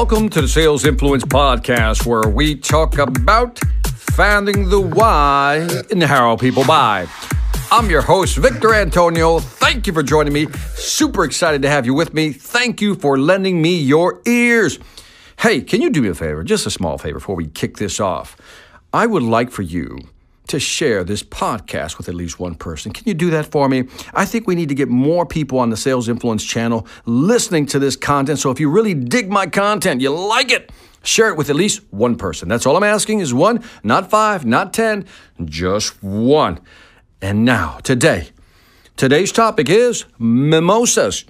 Welcome to the Sales Influence Podcast, where we talk about finding the why in how people buy. I'm your host, Victor Antonio. Thank you for joining me. Super excited to have you with me. Thank you for lending me your ears. Hey, can you do me a favor? Just a small favor before we kick this off. I would like for you to share this podcast with at least one person. Can you do that for me? I think we need to get more people on the Sales Influence channel listening to this content. So if you really dig my content, you like it, share it with at least one person. That's all I'm asking is one, not five, not 10, just one. And now, today, today's topic is mimosas.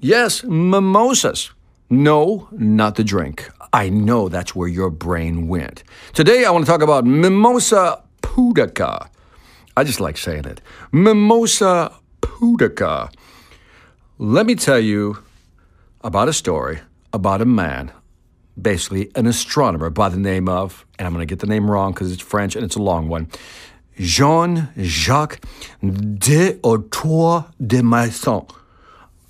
Yes, mimosas. No, not the drink. I know that's where your brain went. Today, I want to talk about mimosa pudica. I just like saying it. Mimosa pudica. Let me tell you about a story about a man, basically an astronomer by the name of, and I'm going to get the name wrong because it's French and it's a long one, Jean Jacques de Autour de Maison.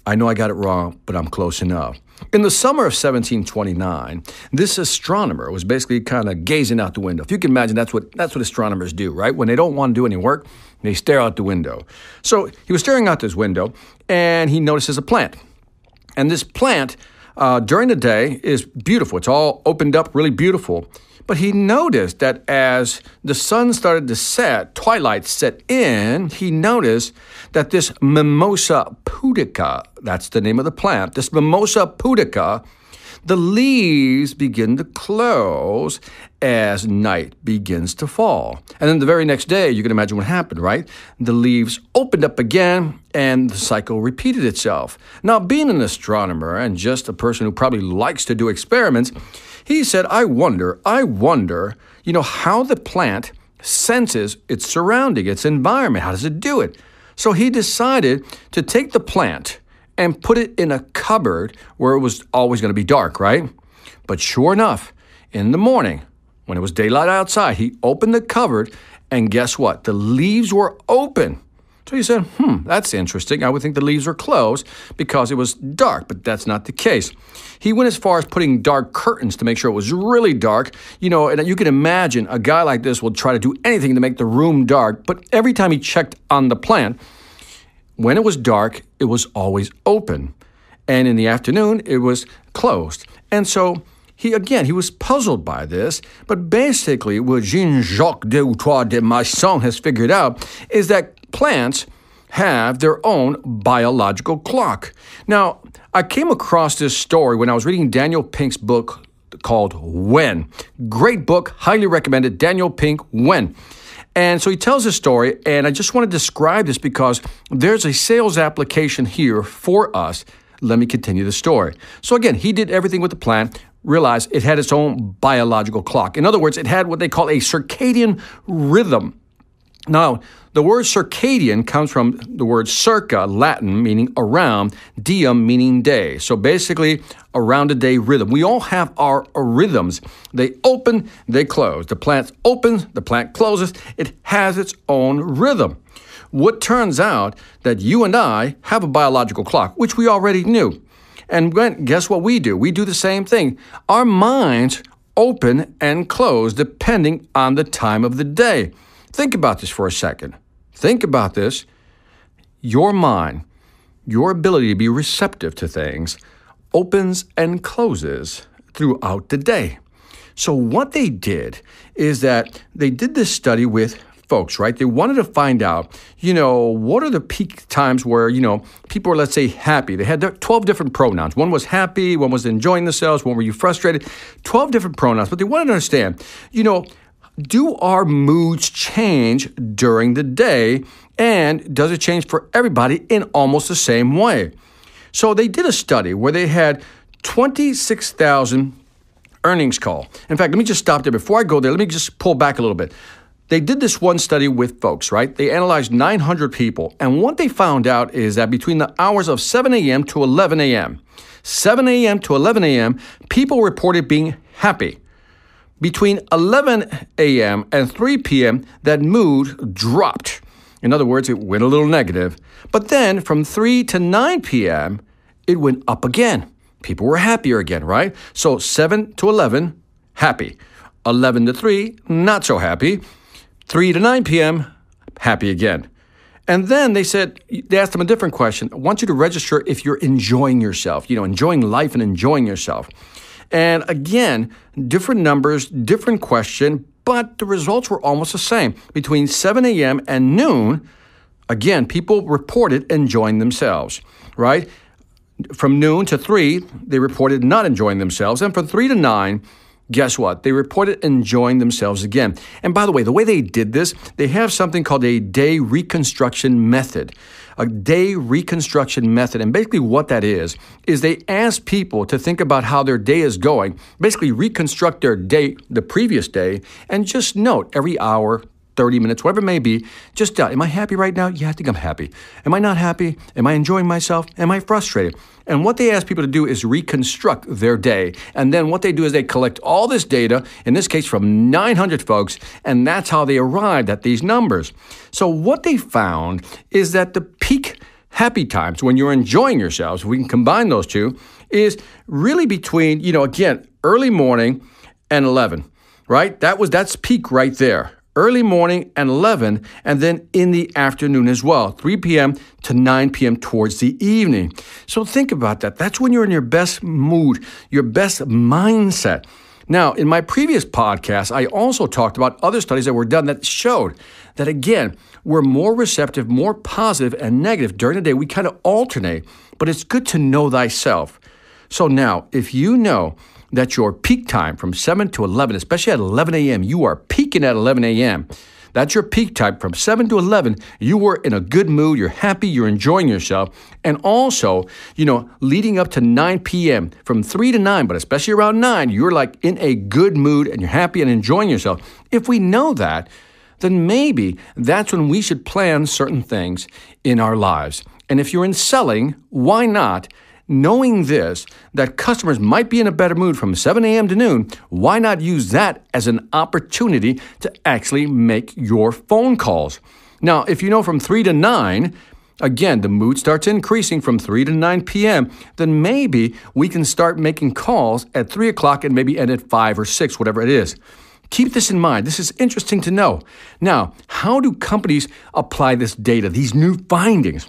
I know I got it wrong, but I'm close enough. In the summer of 1729, this astronomer was basically kind of gazing out the window. If you can imagine, that's what, that's what astronomers do, right? When they don't want to do any work, they stare out the window. So he was staring out this window and he notices a plant. And this plant, uh, during the day, is beautiful. It's all opened up, really beautiful. But he noticed that as the sun started to set, twilight set in, he noticed that this Mimosa pudica, that's the name of the plant, this Mimosa pudica, the leaves begin to close as night begins to fall. And then the very next day, you can imagine what happened, right? The leaves opened up again and the cycle repeated itself. Now, being an astronomer and just a person who probably likes to do experiments, he said, I wonder, I wonder, you know, how the plant senses its surrounding, its environment. How does it do it? So he decided to take the plant and put it in a cupboard where it was always going to be dark, right? But sure enough, in the morning, when it was daylight outside, he opened the cupboard and guess what? The leaves were open. So he said, hmm, that's interesting. I would think the leaves were closed because it was dark, but that's not the case. He went as far as putting dark curtains to make sure it was really dark. You know, and you can imagine a guy like this will try to do anything to make the room dark, but every time he checked on the plant, when it was dark, it was always open. And in the afternoon, it was closed. And so he again he was puzzled by this, but basically what Jean-Jacques Deoutoir de Masson has figured out is that plants have their own biological clock. Now, I came across this story when I was reading Daniel Pink's book called When. Great book, highly recommended. Daniel Pink, When. And so he tells this story, and I just want to describe this because there's a sales application here for us. Let me continue the story. So, again, he did everything with the plant, realized it had its own biological clock. In other words, it had what they call a circadian rhythm. Now, the word circadian comes from the word circa, Latin, meaning around, diem, meaning day. So basically, around a day rhythm. We all have our rhythms. They open, they close. The plant opens, the plant closes. It has its own rhythm. What turns out that you and I have a biological clock, which we already knew. And guess what we do? We do the same thing. Our minds open and close depending on the time of the day. Think about this for a second. Think about this. Your mind, your ability to be receptive to things, opens and closes throughout the day. So, what they did is that they did this study with folks, right? They wanted to find out, you know, what are the peak times where, you know, people are, let's say, happy. They had 12 different pronouns. One was happy, one was enjoying themselves, one were you frustrated. 12 different pronouns. But they wanted to understand, you know, do our moods change during the day? And does it change for everybody in almost the same way? So they did a study where they had 26,000 earnings call. In fact, let me just stop there. Before I go there, let me just pull back a little bit. They did this one study with folks, right? They analyzed 900 people. And what they found out is that between the hours of 7 a.m. to 11 a.m., 7 a.m. to 11 a.m., people reported being happy. Between 11 a.m. and 3 p.m., that mood dropped. In other words, it went a little negative. But then from 3 to 9 p.m., it went up again. people were happier again, right? So 7 to 11, happy. 11 to 3, not so happy. 3 to 9 p.m., happy again. And then they said, they asked them a different question. I want you to register if you're enjoying yourself, you know, enjoying life and enjoying yourself. And again, different numbers, different question, but the results were almost the same. Between 7 a.m. and noon, again, people reported enjoying themselves, right? From noon to 3, they reported not enjoying themselves. And from 3 to 9, guess what? They reported enjoying themselves again. And by the way, the way they did this, they have something called a day reconstruction method. A day reconstruction method. And basically, what that is, is they ask people to think about how their day is going, basically, reconstruct their day, the previous day, and just note every hour, 30 minutes, whatever it may be, just uh, am I happy right now? Yeah, I think I'm happy. Am I not happy? Am I enjoying myself? Am I frustrated? And what they ask people to do is reconstruct their day. And then what they do is they collect all this data, in this case from 900 folks, and that's how they arrived at these numbers. So what they found is that the peak happy times when you're enjoying yourselves, we can combine those two, is really between, you know, again, early morning and 11, right? That was that's peak right there early morning and 11, and then in the afternoon as well, 3 p.m. to 9 p.m. towards the evening. So think about that. That's when you're in your best mood, your best mindset. Now, in my previous podcast, I also talked about other studies that were done that showed that, again, we're more receptive, more positive, and negative during the day. We kind of alternate, but it's good to know thyself. So now, if you know that your peak time from 7 to 11, especially at 11 a.m., you are peaking at 11 a.m. That's your peak time from 7 to 11. You were in a good mood, you're happy, you're enjoying yourself. And also, you know, leading up to 9 p.m., from 3 to 9, but especially around 9, you're like in a good mood and you're happy and enjoying yourself. If we know that, then maybe that's when we should plan certain things in our lives. And if you're in selling, why not? Knowing this, that customers might be in a better mood from 7 a.m. to noon, why not use that as an opportunity to actually make your phone calls? Now, if you know from 3 to 9, again, the mood starts increasing from 3 to 9 p.m., then maybe we can start making calls at 3 o'clock and maybe end at 5 or 6, whatever it is. Keep this in mind. This is interesting to know. Now, how do companies apply this data, these new findings?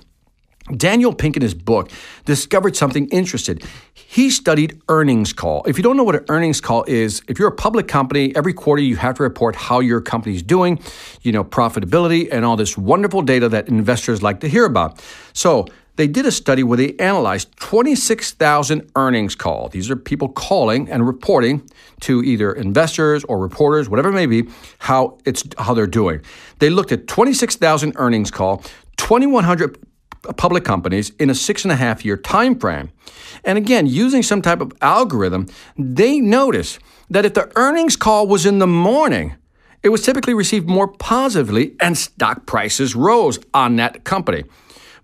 Daniel Pink, in his book, discovered something interesting. He studied earnings call. If you don't know what an earnings call is, if you're a public company, every quarter you have to report how your company's doing, you know, profitability, and all this wonderful data that investors like to hear about. So, they did a study where they analyzed 26,000 earnings call. These are people calling and reporting to either investors or reporters, whatever it may be, how it's how they're doing. They looked at 26,000 earnings call, 2,100 public companies in a six and a half year time frame. And again, using some type of algorithm, they notice that if the earnings call was in the morning, it was typically received more positively and stock prices rose on that company.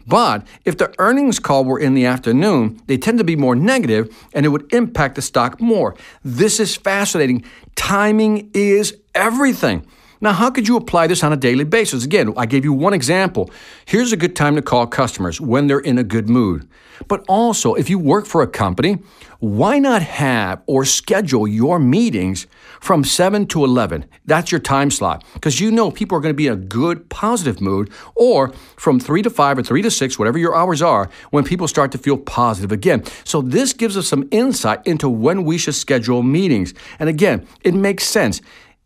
But if the earnings call were in the afternoon, they tend to be more negative and it would impact the stock more. This is fascinating. Timing is everything. Now, how could you apply this on a daily basis? Again, I gave you one example. Here's a good time to call customers when they're in a good mood. But also, if you work for a company, why not have or schedule your meetings from 7 to 11? That's your time slot because you know people are going to be in a good, positive mood, or from 3 to 5 or 3 to 6, whatever your hours are, when people start to feel positive again. So, this gives us some insight into when we should schedule meetings. And again, it makes sense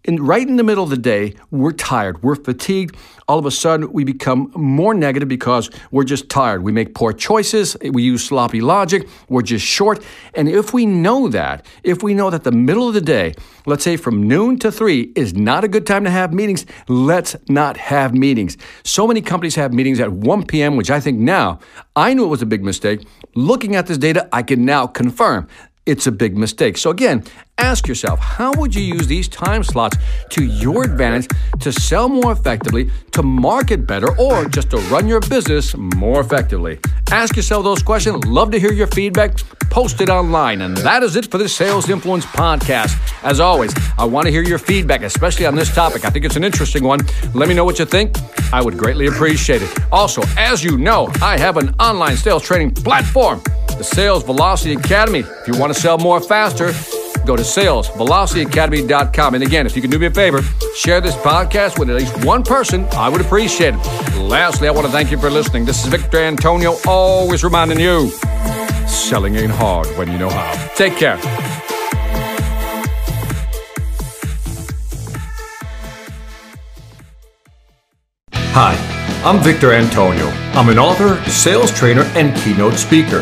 in, right in the middle of the day, we're tired, we're fatigued. All of a sudden, we become more negative because we're just tired. We make poor choices, we use sloppy logic, we're just short. And if we know that, if we know that the middle of the day, let's say from noon to three, is not a good time to have meetings, let's not have meetings. So many companies have meetings at 1 p.m., which I think now, I knew it was a big mistake. Looking at this data, I can now confirm it's a big mistake. So, again, ask yourself how would you use these time slots to your advantage to sell more effectively, to market better, or just to run your business more effectively? Ask yourself those questions. Love to hear your feedback. Post it online. And that is it for the Sales Influence podcast. As always, I want to hear your feedback, especially on this topic. I think it's an interesting one. Let me know what you think. I would greatly appreciate it. Also, as you know, I have an online sales training platform the Sales Velocity Academy. If you want to sell more faster, go to salesvelocityacademy.com. And again, if you can do me a favor, share this podcast with at least one person. I would appreciate it. Lastly, I want to thank you for listening. This is Victor Antonio, always reminding you selling ain't hard when you know how. Take care. Hi, I'm Victor Antonio. I'm an author, sales trainer, and keynote speaker.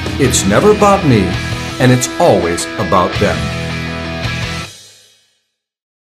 it's never about me, and it's always about them.